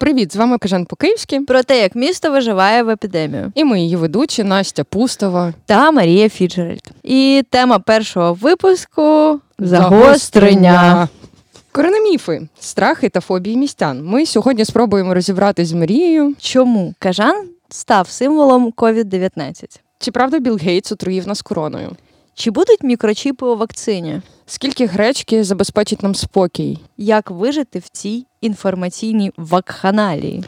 Привіт, з вами Кажан По-Київськи. Про те, як місто виживає в епідемію. І ми її ведучі Настя Пустова та Марія Фіджеральд. І тема першого випуску загострення. Коронаміфи, страхи та фобії містян. Ми сьогодні спробуємо розібратись з Марією. Чому кажан став символом COVID-19? Чи правда Білл Гейтс отруїв нас короною? Чи будуть мікрочіпи у вакцині? Скільки гречки забезпечить нам спокій? Як вижити в цій інформаційній вакханалії?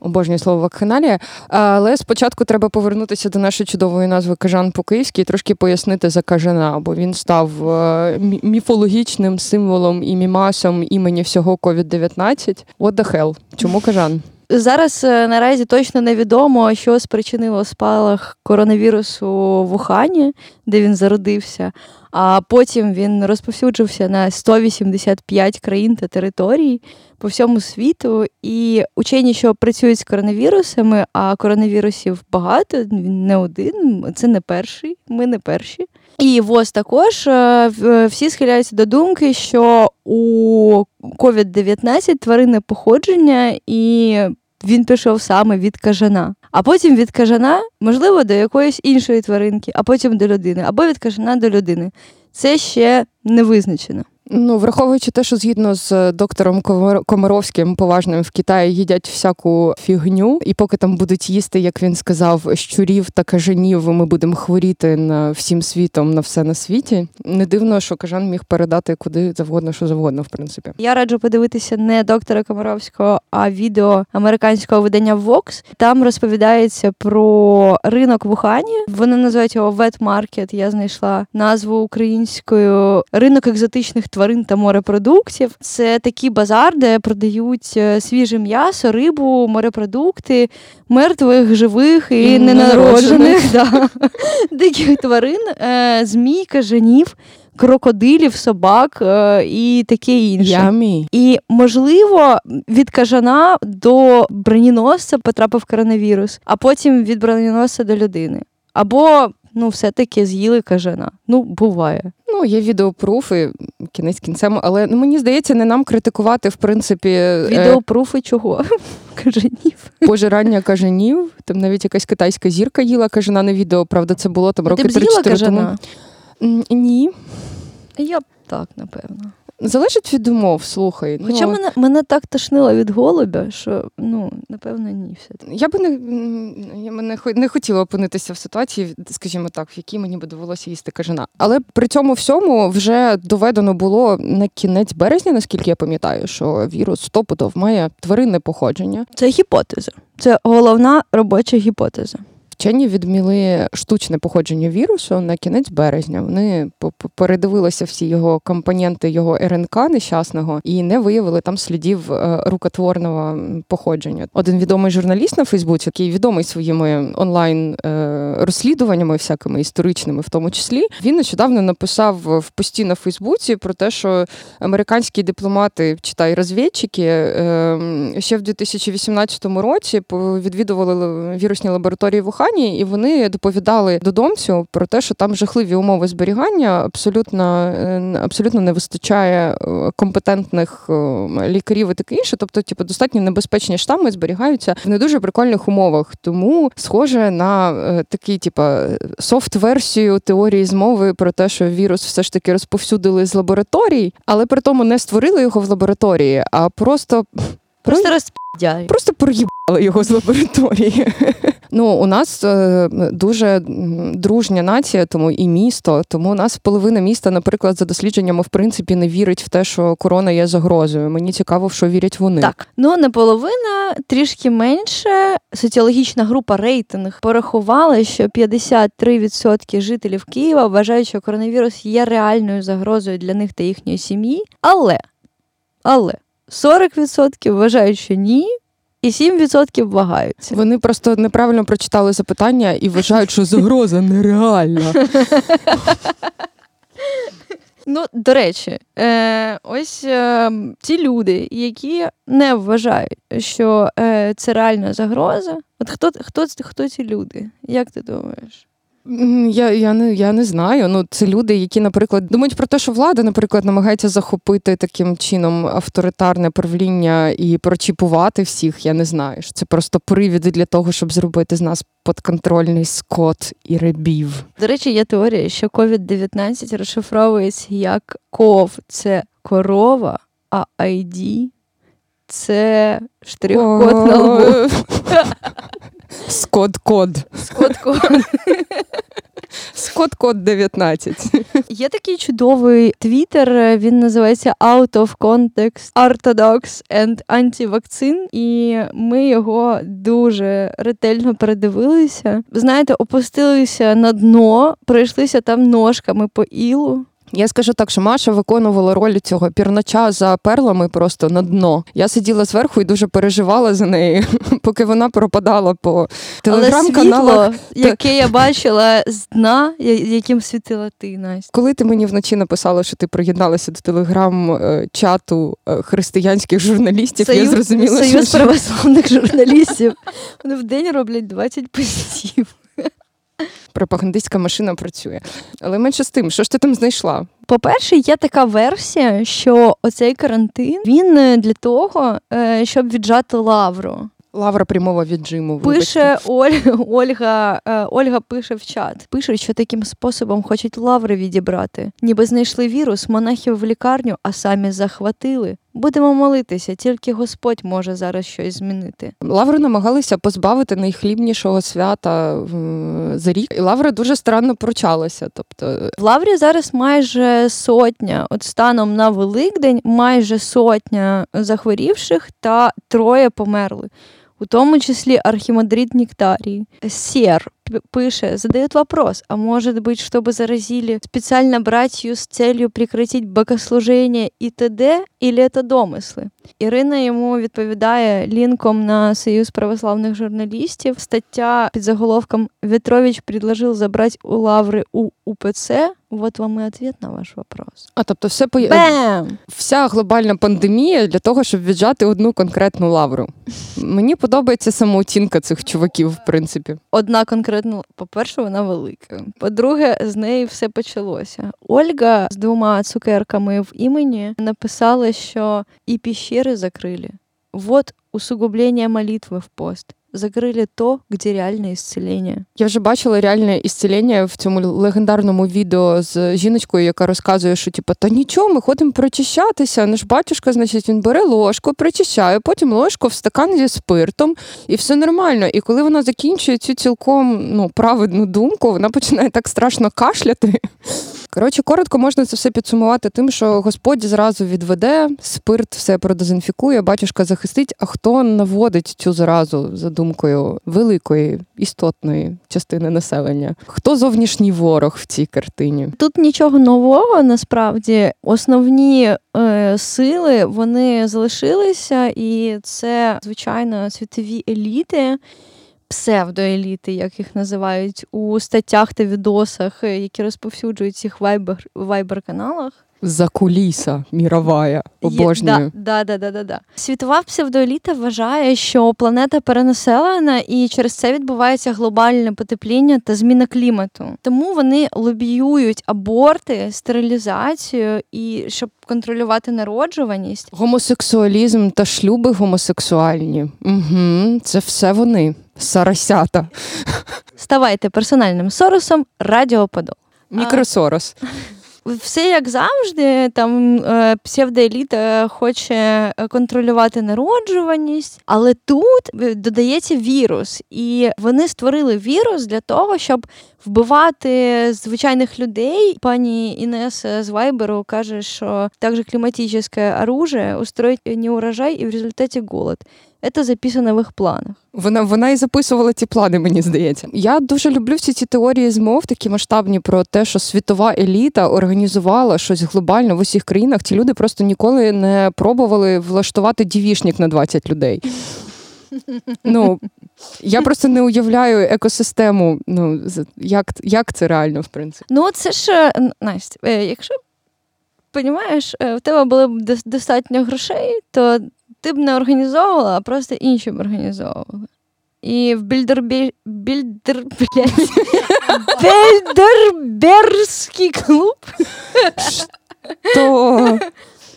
Обожнюю слово вакханалія. Але спочатку треба повернутися до нашої чудової назви Кажан по-київськи і трошки пояснити за кажана, бо він став е, міфологічним символом і мімасом імені всього COVID-19. What the hell? Чому кажан? Зараз е, наразі точно невідомо, що спричинило спалах коронавірусу в Ухані, де він зародився. А потім він розповсюджився на 185 країн та територій по всьому світу. І учені, що працюють з коронавірусами, а коронавірусів багато, він не один, це не перший, ми не перші. І ВОЗ також е, всі схиляються до думки, що у COVID-19 тваринне походження і він пішов саме від кажана. А потім від кажана, можливо, до якоїсь іншої тваринки, а потім до людини, або від кажана до людини. Це ще не визначено. Ну, враховуючи те, що згідно з доктором Комаровським поважним в Китаї їдять всяку фігню, і поки там будуть їсти, як він сказав, щурів та кажанів, ми будемо хворіти на всім світом на все на світі. Не дивно, що кажан міг передати куди завгодно, що завгодно, в принципі. Я раджу подивитися не доктора Комаровського, а відео американського видання Vox. Там розповідається про ринок в Ухані. Вони називають його Market. Я знайшла назву українською ринок екзотичних тварин та морепродуктів. Це такий базар, де продають е, свіже м'ясо, рибу, морепродукти, мертвих, живих і, ненароджених да, диких тварин, е, змій, кажанів. Крокодилів, собак е, і таке інше. Ямі. І можливо від кажана до броніносця потрапив коронавірус, а потім від броніносця до людини. Або ну, все-таки з'їли кажана. Ну, буває. Ну, є відеопруфи, кінець кінцем, але ну, мені здається, не нам критикувати, в принципі. Е, відеопруфи чого? Кажанів. Пожирання кажанів. Там навіть якась китайська зірка їла кажана на відео, правда, це було там роки 3-4 тому. Ні. Я б так, напевно. Залежить від умов, слухай. Ну, Хоча ну, мене мене так тошнило від голубя, що ну напевно ні. все Я би не я би не, не хотіла опинитися в ситуації, скажімо так, в якій мені би довелося їсти кажана. Але при цьому всьому вже доведено було на кінець березня, наскільки я пам'ятаю, що вірус стопудов має тваринне походження. Це гіпотеза. Це головна робоча гіпотеза. Вчені відміли штучне походження вірусу на кінець березня. Вони передивилися всі його компоненти, його РНК нещасного і не виявили там слідів е, рукотворного походження. Один відомий журналіст на Фейсбуці, який відомий своїми онлайн е, розслідуваннями, всякими історичними, в тому числі, він нещодавно написав в пості на Фейсбуці про те, що американські дипломати, читай розвідчики, ем, ще в 2018 році відвідували вірусні лабораторії в Ухані, і вони доповідали додомцю про те, що там жахливі умови зберігання, абсолютно е, абсолютно не вистачає е, компетентних е, лікарів і таке інше. Тобто, типу, достатньо небезпечні штами зберігаються в не дуже прикольних умовах. Тому схоже на такий, типа, софт-версію теорії змови про те, що вірус все ж таки розповсюдили з лабораторій, але при тому не створили його в лабораторії, а просто. Просто розп'яли. Просто проїбали його з лабораторії. Ну, у нас е, дуже дружня нація, тому і місто. Тому у нас половина міста, наприклад, за дослідженнями, в принципі, не вірить в те, що корона є загрозою. Мені цікаво, в що вірять вони. Так, ну не половина, трішки менше. Соціологічна група рейтинг порахувала, що 53% жителів Києва вважають, що коронавірус є реальною загрозою для них та їхньої сім'ї. Але, але 40% вважають, що ні. І 7% вагаються. Вони просто неправильно прочитали запитання і вважають, що загроза нереальна. Ну, до речі, е, ось е, ці люди, які не вважають, що е, це реальна загроза. От хто хто, хто ці люди? Як ти думаєш? Я я, не я не знаю. Ну, Це люди, які, наприклад, думають про те, що влада, наприклад, намагається захопити таким чином авторитарне правління і прочіпувати всіх. Я не знаю. Це просто привіди для того, щоб зробити з нас подконтрольний скот і рибів. До речі, є теорія, що COVID-19 розшифровується як cow це корова, а ID це штрих-код на лбу. Скот-код. Скот-код. Скот-код 19. Є такий чудовий твіттер, він називається Out of Context Orthodox and Anti-Vaccine, і ми його дуже ретельно передивилися. Знаєте, опустилися на дно, пройшлися там ножками по ілу. Я скажу так, що Маша виконувала роль цього пірнача за перлами просто на дно. Я сиділа зверху і дуже переживала за неї, поки вона пропадала по телеграм-каналах. яке я бачила з дна, яким світила ти Настя. Коли ти мені вночі написала, що ти приєдналася до телеграм-чату е, християнських журналістів, Союз, я зрозуміла, Союз що... православних журналістів. Вони в день роблять 20 постів пропагандистська машина працює. Але менше з тим, що ж ти там знайшла? По-перше, є така версія, що оцей карантин він е, для того, е, щоб віджати лавру. Лавра прямого віджиму. Пише Оль, Ольга, е, Ольга пише в чат. Пишуть, що таким способом хочуть лаври відібрати. Ніби знайшли вірус, монахів в лікарню, а самі захватили. Будемо молитися, тільки Господь може зараз щось змінити. Лавру намагалися позбавити найхлібнішого свята за рік, і Лавра дуже странно прочалася. Тобто в Лаврі зараз майже сотня, от станом на Великдень, майже сотня захворівших та троє померли у тому числі архимандрит Нектарий. Сер пише, задает вопрос, а может быть, чтобы заразили специально братью с целью прекратить богослужение и т.д., или это домисли? Ірина йому відповідає лінком на Союз православних журналістів. Стаття під заголовком Вітрович предложив забрати у лаври у УПЦ. Вот вам і відповідь на ваш вопрос. А тобто, все по Бем! вся глобальна пандемія для того, щоб віджати одну конкретну лавру. Мені подобається самооцінка цих чуваків, в принципі. Одна конкретна, по-перше, вона велика. По-друге, з неї все почалося. Ольга з двома цукерками в імені написала, що і піщери закрили. Вот усугублення молитви в пост закрили то, де реальне ісцелення. Я вже бачила реальне ісцелення в цьому легендарному відео з жіночкою, яка розказує, що типу, та нічого, ми ходимо прочищатися. Наш батюшка, значить, він бере ложку, прочищає, потім ложку в стакан зі спиртом, і все нормально. І коли вона закінчує цю цілком ну, праведну думку, вона починає так страшно кашляти. Коротше, коротко можна це все підсумувати тим, що Господь зразу відведе, спирт все продезінфікує, батюшка захистить. А хто наводить цю заразу за думкою великої істотної частини населення? Хто зовнішній ворог в цій картині? Тут нічого нового насправді основні е, сили вони залишилися, і це звичайно світові еліти псевдоеліти, як їх називають, у статтях та відосах, які розповсюджують цих вайбер вайбер-каналах. За куліса міровая, обожнюю. Да, да, да, да, да. Світова псевдоеліта вважає, що планета перенаселена, і через це відбувається глобальне потепління та зміна клімату. Тому вони лобіюють аборти, стерилізацію і щоб контролювати народжуваність. Гомосексуалізм та шлюби гомосексуальні. Угу, Це все вони. Сарасята. Ставайте персональним соросом радіоподол. Мікросорос. Все як завжди, там е, псевдоеліта хоче контролювати народжуваність, але тут додається вірус, і вони створили вірус для того, щоб вбивати звичайних людей. Пані Інес з Вайберу каже, що також кліматичне оружие устроїть неурожай і в результаті голод. Це записано в їх планах. Вона вона і записувала ці плани, мені здається. Я дуже люблю всі ці теорії змов, такі масштабні про те, що світова еліта організувала щось глобально в усіх країнах. Ці люди просто ніколи не пробували влаштувати дівішник на 20 людей. Ну, Я просто не уявляю екосистему. Ну, Як як це реально, в принципі? Ну, це ж е, Настя, е, якщо розумієш, в тебе було б достатньо грошей, то ти б не організовувала, а просто інші б організовували. І в Більдербі... Більдер... блядь. Більдерберський клуб.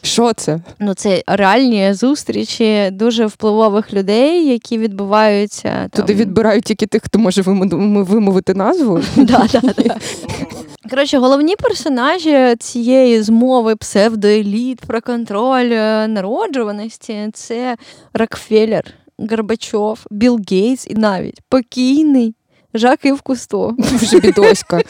Що це? Ну, це реальні зустрічі дуже впливових людей, які відбуваються там. Туди відбирають тільки тих, хто може вимовити назву. Да, да, да. Коротше, головні персонажі цієї змови псевдоеліт про контроль е, народжуваності це Рокфеллер, Горбачов, Білл Гейтс і навіть покійний Жак Ів Кусто. Вже бідоська.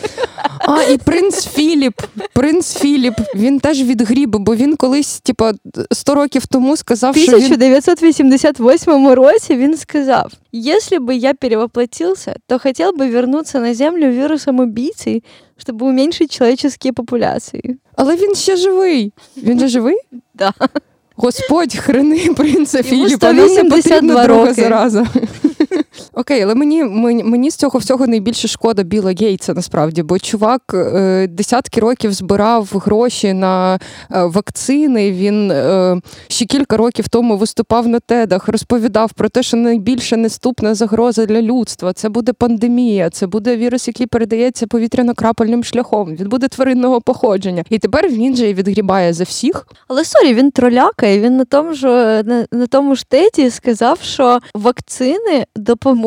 А, і принц Філіп. Принц Філіп. Він теж відгріб, бо він колись, типа, 100 років тому В сказав, що він 1988 році він сказав: Если бы я перевоплотился, то хотел бы вернуться на Землю вирусом убийцей, чтобы уменьшить человеческие популяции. Але він ще живий. Він же живий? Да. Господь, хрени принца Йому Філіпа. Нам не 182 потрібна друга роки. зараза. Окей, але мені, мені, з цього всього найбільше шкода Біла Гейтса, насправді, бо чувак е, десятки років збирав гроші на е, вакцини. Він е, ще кілька років тому виступав на тедах, розповідав про те, що найбільша наступна загроза для людства це буде пандемія, це буде вірус, який передається повітряно-крапельним шляхом. Він буде тваринного походження. І тепер він же відгрібає за всіх. Але sorry, він троляка, і він на тому ж на, на тому ж TED'і сказав, що вакцини допоможуть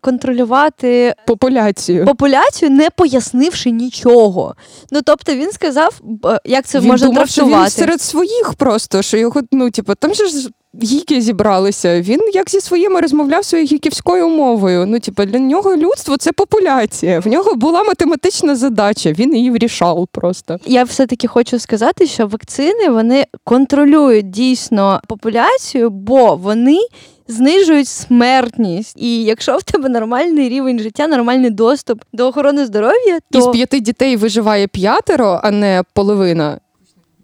контролювати Популяцію. популяцію, не пояснивши нічого. Ну тобто він сказав, як це він можна думав, що він серед своїх просто, що його, ну, типу, там же ж гіки зібралися. Він як зі своїми розмовляв своєю гіківською мовою. Ну, типу, для нього людство це популяція. В нього була математична задача, він її вирішав просто. Я все-таки хочу сказати, що вакцини вони контролюють дійсно популяцію, бо вони знижують смертність. І якщо в тебе нормальний рівень життя, нормальний доступ до охорони здоров'я, то Із п'яти дітей виживає п'ятеро, а не половина.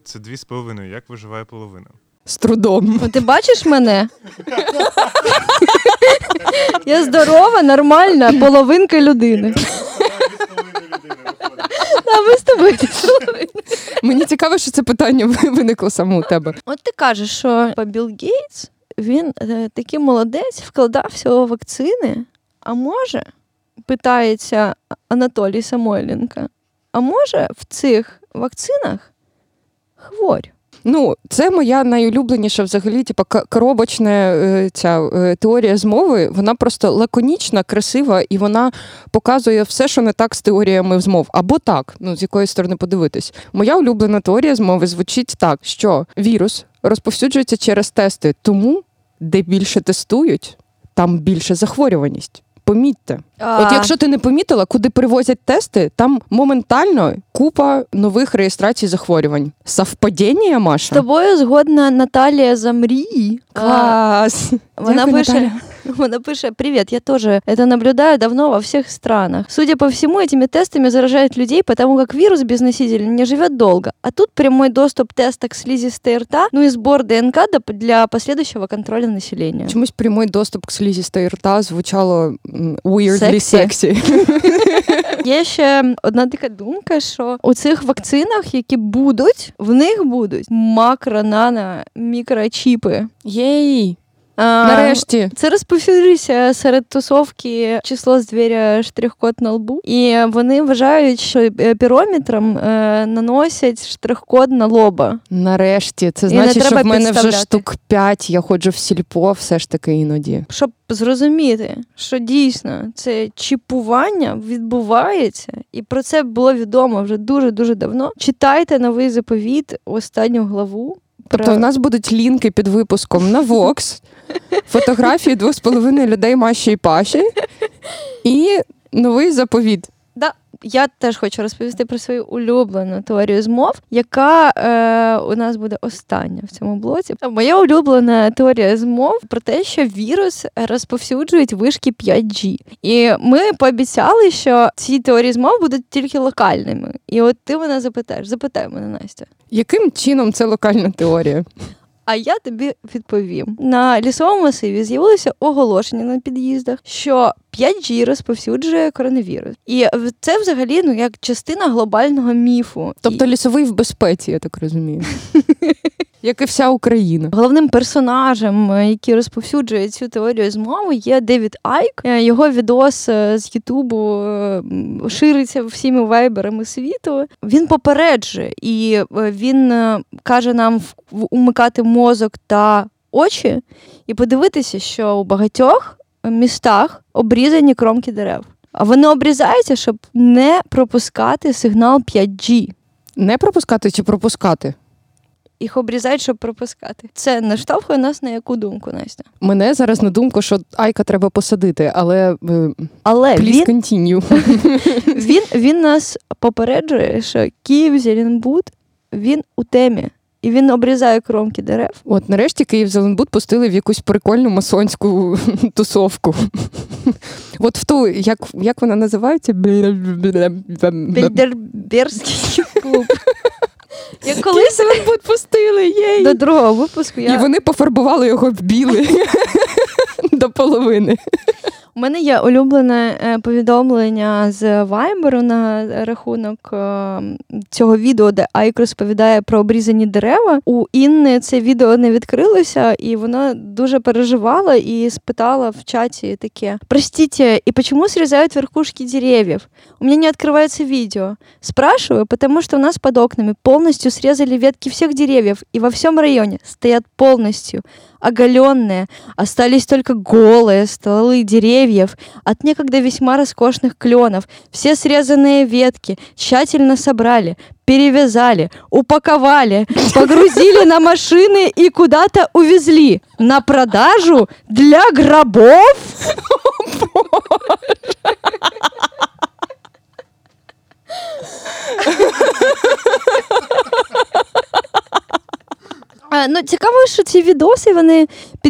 Це дві з половиною. Як виживає половина? З трудом. Ну, ти бачиш мене? Я здорова, нормальна, половинка людини. Та ми з тобою. Мені цікаво, що це питання виникло саме у тебе. От ти кажеш, що Білл Гейтс, він е, такий молодець, вкладався у вакцини. А може, питається Анатолій Самойленко, а може в цих вакцинах хворь? Ну, це моя найулюбленіша взагалі, к- коробочна е, ця е, теорія змови. Вона просто лаконічна, красива, і вона показує все, що не так з теоріями змов. Або так, ну з якої сторони подивитись. Моя улюблена теорія змови звучить так, що вірус розповсюджується через тести, тому де більше тестують, там більше захворюваність. Помітьте. От якщо ти не помітила, куди привозять тести, там моментально купа нових реєстрацій захворювань. Совпадіння, З Маша? тобою згодна Наталія Замрій. мрії. Клас. Вона Дякую, пише, Наталя. Вона пише: Привет, я тоже это наблюдаю давно во всех странах. Судя по всему, этими тестами заражают людей, потому как вирус без носителя не живет долго. А тут прямой доступ теста к слизистой рта, ну и сбор ДНК до- для последующего контроля населения. Чомусь прямий доступ к слізістої рта звучало м, weirdly Сексі. sexy. Є ще одна така думка, що у цих вакцинах, які будуть, в них будуть макро, нано, мікрочіпи. Єй! А, Нарешті. Це розповсюджується серед тусовки число звіря штрих-код на лбу, і вони вважають, що е, пірометром е, наносять штрих-код на лоба. Нарешті. Це значить, що в мене вже штук 5, я ходжу в сільпо все ж таки іноді. Щоб зрозуміти, що дійсно це чіпування відбувається, і про це було відомо вже дуже дуже давно. Читайте новий заповіт, останню главу. Тобто в нас будуть лінки під випуском на Vox, фотографії двох з половиною людей Маші і Паші і новий заповіт. Да, я теж хочу розповісти про свою улюблену теорію змов, яка е, у нас буде остання в цьому блоці. Моя улюблена теорія змов про те, що вірус розповсюджують вишки 5G. І ми пообіцяли, що ці теорії змов будуть тільки локальними. І от ти мене запитаєш, запитай мене, Настя. Яким чином це локальна теорія? А я тобі відповім: на лісовому масиві з'явилося оголошення на під'їздах, що 5G розповсюджує коронавірус, і це взагалі ну як частина глобального міфу. Тобто лісовий в безпеці, я так розумію. Як і вся Україна. Головним персонажем, е, який розповсюджує цю теорію змови, є Девід Айк. Е, Його відос е, з Ютубу шириться всіми вайберами світу. Він попереджує і він каже нам умикати мозок та очі і подивитися, що у багатьох містах обрізані кромки дерев. А вони обрізаються, щоб не пропускати сигнал 5G. Не пропускати чи пропускати? Їх обрізають, щоб пропускати. Це наштовхує нас на яку думку, Настя? Мене зараз на думку, що Айка треба посадити, але е, Але please він, continue. він, він нас попереджує, що Київ Зеленбуд він у темі. І він обрізає кромки дерев. От нарешті Київ Зеленбуд пустили в якусь прикольну масонську тусовку. От в ту, як, як вона називається? Бельдерберський клуб. Я колись Зеленбуд пустили, єй! до другого випуску І вони пофарбували його в білий до половини. у мене є улюблене е, повідомлення з Вайберу на рахунок е, цього відео, де Айк розповідає про обрізані дерева. У Інни це відео не відкрилося, і вона дуже переживала і спитала в чаті таке: Простите, и почему срезают верхушки деревьев? У меня не открывается видео. Спрашиваю, потому что у нас под окнами полностью срезали ветки всех деревьев, и во всем районе стоят полностью оголенные, остались только голые стволы деревьев от некогда весьма роскошных кленов. Все срезанные ветки тщательно собрали, перевязали, упаковали, погрузили на машины и куда-то увезли на продажу для гробов. Ну, цікаво, що ці відоси вони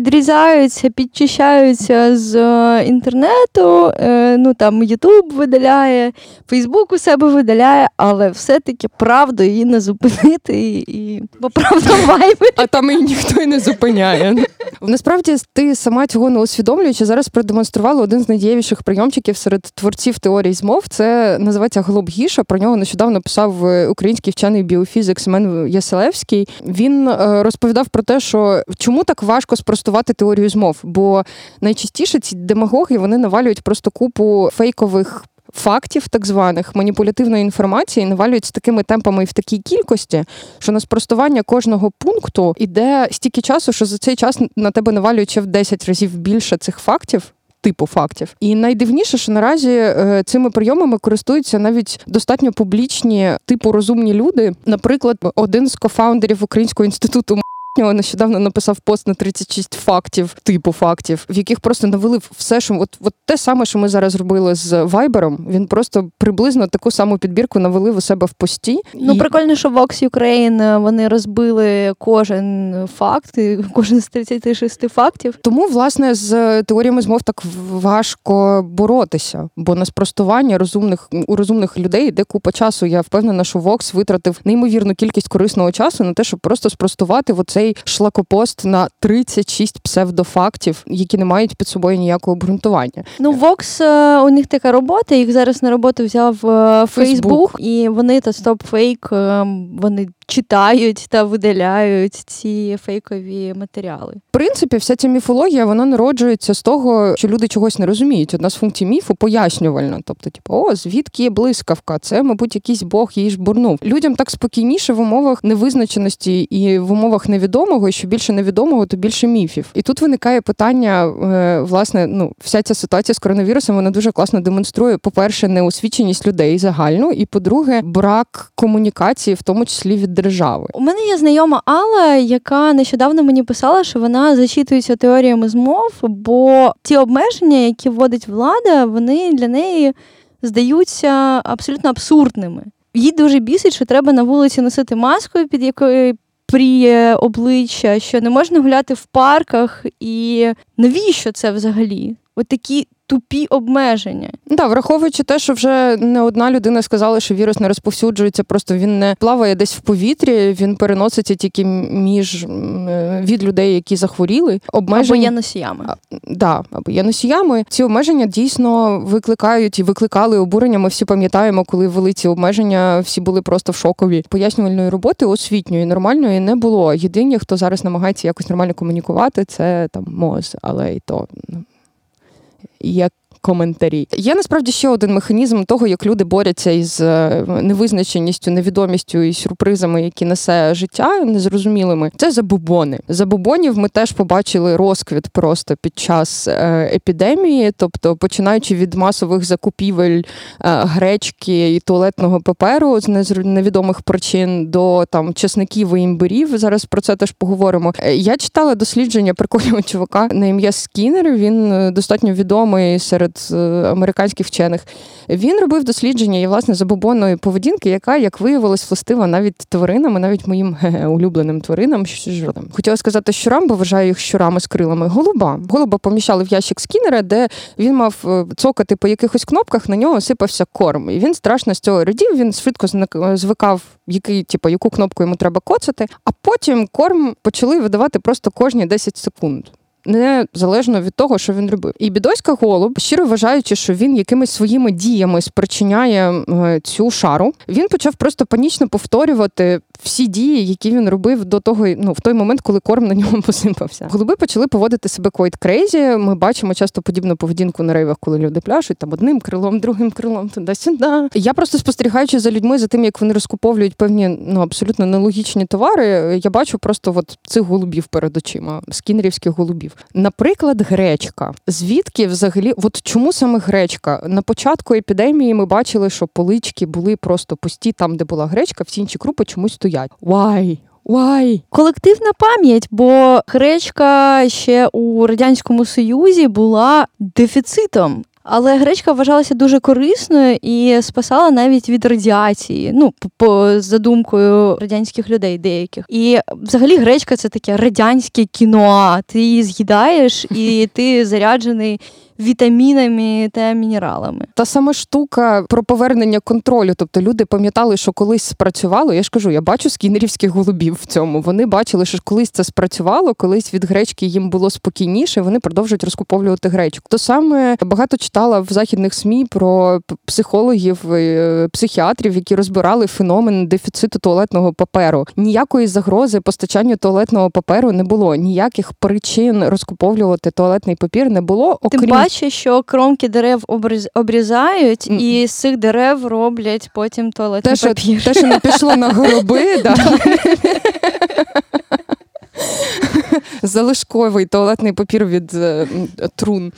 підрізаються, підчищаються з е, інтернету. Е, ну там Ютуб видаляє, Фейсбук у себе видаляє, але все-таки правду її не зупинити. І, і... Бо правда вайби. А там і ніхто й не зупиняє. Насправді ти сама цього не усвідомлюючи, зараз продемонструвала один з найдієвіших прийомчиків серед творців теорій змов. Це називається Глоб Гіша. Про нього нещодавно писав е, український вчений біофізик Семен Яселевський. Він е, розповідав про те, що чому так важко спростувати теорію змов, бо найчастіше ці демагоги вони навалюють просто купу фейкових. Фактів, так званих маніпулятивної інформації навалюють з такими темпами і в такій кількості, що на спростування кожного пункту іде стільки часу, що за цей час на тебе навалюють ще в 10 разів більше цих фактів. Типу фактів, і найдивніше, що наразі е, цими прийомами користуються навіть достатньо публічні, типу розумні люди. Наприклад, один з кофаундерів Українського інституту нещодавно написав пост на 36 фактів, типу фактів, в яких просто навели все, що от, от те саме, що ми зараз робили з Вайбером. Він просто приблизно таку саму підбірку навалив у себе в пості. Ну, І- прикольно, що Vox Ukraine вони розбили кожен факт, кожен з 36 фактів. Тому, власне, з теоріями змов так важко боротися, бо на спростування розумних у розумних людей йде купа часу. Я впевнена, що Вокс витратив неймовірну кількість корисного часу на те, щоб просто спростувати оцей шлакопост на 36 псевдофактів, які не мають під собою ніякого обґрунтування. Ну, Vox, е, у них така робота, їх зараз на роботу взяв е, Фейсбук. Facebook, і вони та стоп-фейк, е, вони читають та видаляють ці фейкові матеріали. В принципі, вся ця міфологія вона народжується з того, що люди чогось не розуміють. Одна з функцій міфу пояснювальна. Тобто, типу, о, звідки є блискавка? Це, мабуть, якийсь бог її жбурнув. Людям так спокійніше в умовах невизначеності і в умовах невідомого. І що більше невідомого, то більше міфів. І тут виникає питання: е, власне, ну, вся ця ситуація з коронавірусом вона дуже класно демонструє, по-перше, неосвіченість людей загальну, і по-друге, брак комунікації, в тому числі від держави. У мене є знайома Алла, яка нещодавно мені писала, що вона зачитується теоріями змов, бо ті обмеження, які вводить влада, вони для неї здаються абсолютно абсурдними. Їй дуже бісить, що треба на вулиці носити маску, під якою пріє обличчя, що не можна гуляти в парках, і навіщо це взагалі? От такі тупі обмеження. Да, враховуючи те, що вже не одна людина сказала, що вірус не розповсюджується, просто він не плаває десь в повітрі, він переноситься тільки між е, від людей, які захворіли. Обмеження... Або є носіями. Да, або є носіями. Ці обмеження дійсно викликають і викликали обурення. Ми всі пам'ятаємо, коли ввели ці обмеження, всі були просто в шокові. Пояснювальної роботи освітньої нормальної не було. Єдині, хто зараз намагається якось нормально комунікувати, це там МОЗ, але і то як коментарі. Є насправді ще один механізм того, як люди борються із е, невизначеністю, невідомістю і сюрпризами, які несе життя незрозумілими. Це забубони. Забубонів ми теж побачили розквіт просто під час е, епідемії, тобто починаючи від масових закупівель е, гречки і туалетного паперу з невідомих причин до там чесників і імбирів. Зараз про це теж поговоримо. Я читала дослідження прикольного чувака на ім'я Скінер. Він достатньо відомий серед серед е, американських вчених. Він робив дослідження і власне забобонної поведінки, яка, як виявилось, властива навіть тваринам, навіть моїм улюбленим тваринам. Що хотіла сказати щурам, бо вважаю їх щурами з крилами. Голуба. Голуба поміщали в ящик скінера, де він мав е, цокати по якихось кнопках, на нього сипався корм. І він страшно з цього радів. Він швидко звикав, який, типу, яку кнопку йому треба коцати. А потім корм почали видавати просто кожні 10 секунд незалежно від того, що він робив. І бідоська голуб, щиро вважаючи, що він якимись своїми діями спричиняє цю шару, він почав просто панічно повторювати всі дії, які він робив до того, ну в той момент, коли корм на ньому посипався. Голуби почали поводити себе quite crazy. Ми бачимо часто подібну поведінку на рейвах, коли люди пляшуть там одним крилом, другим крилом, туди-сюди. Я просто спостерігаючи за людьми, за тим, як вони розкуповують певні ну абсолютно нелогічні товари. Я бачу просто от цих голубів перед очима, скінерівських голубів. Наприклад, гречка. Звідки взагалі, от чому саме гречка? На початку епідемії ми бачили, що полички були просто пусті там, де була гречка, всі інші крупи чомусь стоять. Why? Why? Колективна пам'ять, бо гречка ще у радянському союзі була дефіцитом. Але гречка вважалася дуже корисною і спасала навіть від радіації. Ну, по задумкою радянських людей деяких. І взагалі гречка це таке радянське кіно. Ти її з'їдаєш і ти заряджений вітамінами та мінералами. Та сама штука про повернення контролю. Тобто люди пам'ятали, що колись спрацювало. Я ж кажу, я бачу скінерівських голубів в цьому. Вони бачили, що колись це спрацювало, колись від гречки їм було спокійніше. Вони продовжують розкуповувати гречку. То саме багато читала в західних СМІ про психологів, е, психіатрів, які розбирали феномен дефіциту туалетного паперу. Ніякої загрози постачанню туалетного паперу не було, ніяких причин розкуповувати туалетний папір не було. окрім бачу, що кромки дерев обрізають, і з цих дерев роблять потім туалетний те, папір. Те, що не пішло на гороби, да. залишковий туалетний папір від е, трун.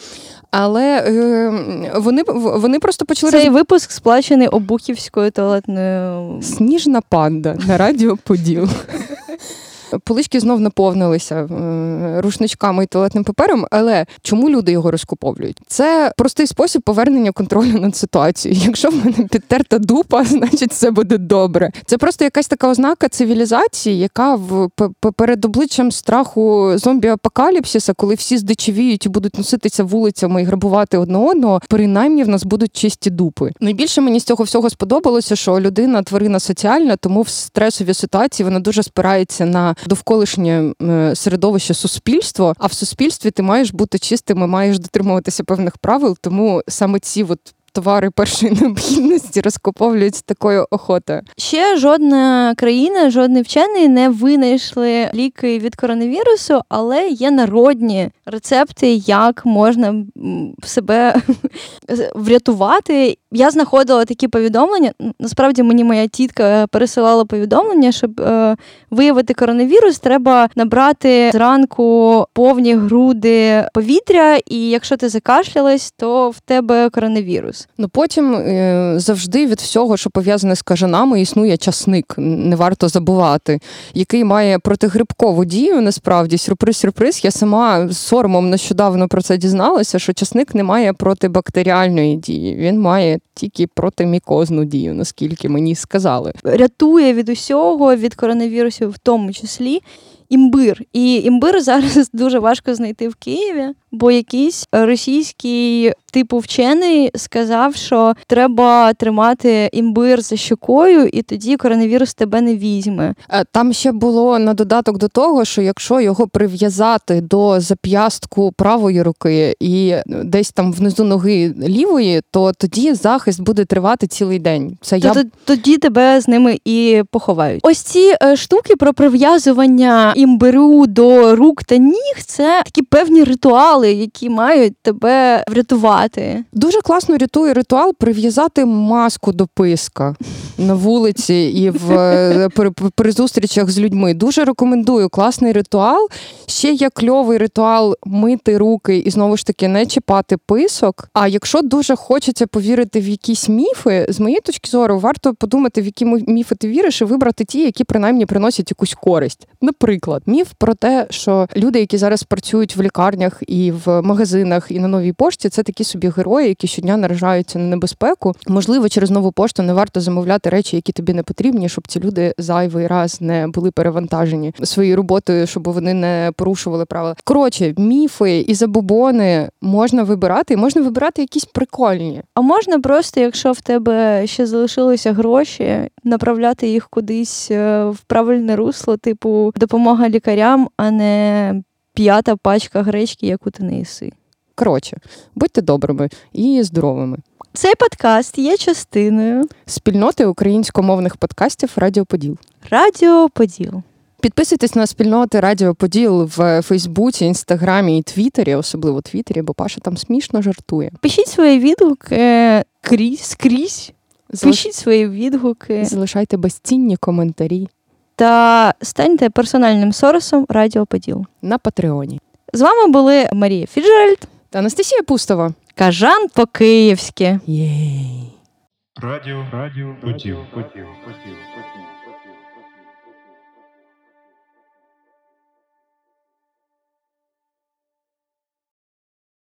Але е, вони вони просто почали цей роз... випуск сплачений обухівською туалетною сніжна панда на радіо Поділ. Полички знов наповнилися е, рушничками і туалетним папером. Але чому люди його розкуповують? Це простий спосіб повернення контролю над ситуацією. Якщо в мене підтерта дупа, значить все буде добре. Це просто якась така ознака цивілізації, яка в перед обличчям страху зомбі-апокаліпсиса, коли всі здичевіють і будуть носитися вулицями і грабувати одне одного, принаймні в нас будуть чисті дупи. Найбільше мені з цього всього сподобалося, що людина тварина соціальна, тому в стресовій ситуації вона дуже спирається на довколишнє е, середовище суспільство. А в суспільстві ти маєш бути чистим і маєш дотримуватися певних правил. Тому саме ці от товари першої необхідності розкуповують такою охотою. Ще жодна країна, жодний вчений не винайшли ліки від коронавірусу, але є народні рецепти, як можна себе врятувати. Я знаходила такі повідомлення. Насправді мені моя тітка пересилала повідомлення, щоб е, виявити коронавірус, треба набрати зранку повні груди повітря, і якщо ти закашлялась, то в тебе коронавірус. Ну потім е, завжди від всього, що пов'язане з кажанами, існує часник, не варто забувати, який має протигрибкову дію. Насправді, сюрприз-сюрприз. Я сама з соромом нещодавно про це дізналася, що часник не має протибактеріальної дії, він має тільки протимікозну дію, наскільки мені сказали. Рятує від усього, від коронавірусів, в тому числі імбир. І імбир зараз дуже важко знайти в Києві. Бо якийсь російський типу вчений сказав, що треба тримати імбир за щокою, і тоді коронавірус тебе не візьме. Е, Там ще було на додаток до того, що якщо його прив'язати до зап'ястку правої руки і десь там внизу ноги лівої, то тоді захист буде тривати цілий день. Це я То, то- тоді тебе з ними і поховають. Ось ці е, штуки про прив'язування імбиру до рук та ніг це такі певні ритуали, які мають тебе врятувати. дуже класно рятує ритуал прив'язати маску до писка на вулиці і в е, при, при зустрічах з людьми. Дуже рекомендую класний ритуал. Ще є кльовий ритуал мити руки і знову ж таки не чіпати писок. А якщо дуже хочеться повірити в якісь міфи, з моєї точки зору, варто подумати, в які міфи ти віриш, і вибрати ті, які принаймні приносять якусь користь. Наприклад, міф про те, що люди, які зараз працюють в лікарнях і в магазинах, і на новій пошті, це такі собі герої, які щодня наражаються на небезпеку. Можливо, через нову пошту не варто замовляти речі, які тобі не потрібні, щоб ці люди зайвий раз не були перевантажені своєю роботою, щоб вони не порушували правила. Коротше, міфи і забобони можна вибирати, і можна вибирати якісь прикольні. А можна просто, якщо в тебе ще залишилися гроші, направляти їх кудись е, в правильне русло, типу допомога лікарям, а не п'ята пачка гречки, яку ти не їси. Коротше, будьте добрими і здоровими. Цей подкаст є частиною Спільноти українськомовних подкастів Радіо Поділ. Радіо Поділ. Підписуйтесь на спільноти Радіо Поділ в Фейсбуці, Інстаграмі і Твіттері, особливо Твіттері, бо Паша там смішно жартує. Пишіть свої відгуки крізь скрізь. Залиш- Пишіть свої відгуки Залишайте безцінні коментарі та станьте персональним соросом Радіо Поділ. на Патреоні. З вами були Марія Фіджеральд, Та Анастасія Пустова. Кажан по-київськи. Єй! Радіо, радіо, поділ, поділ, поділ, поділ.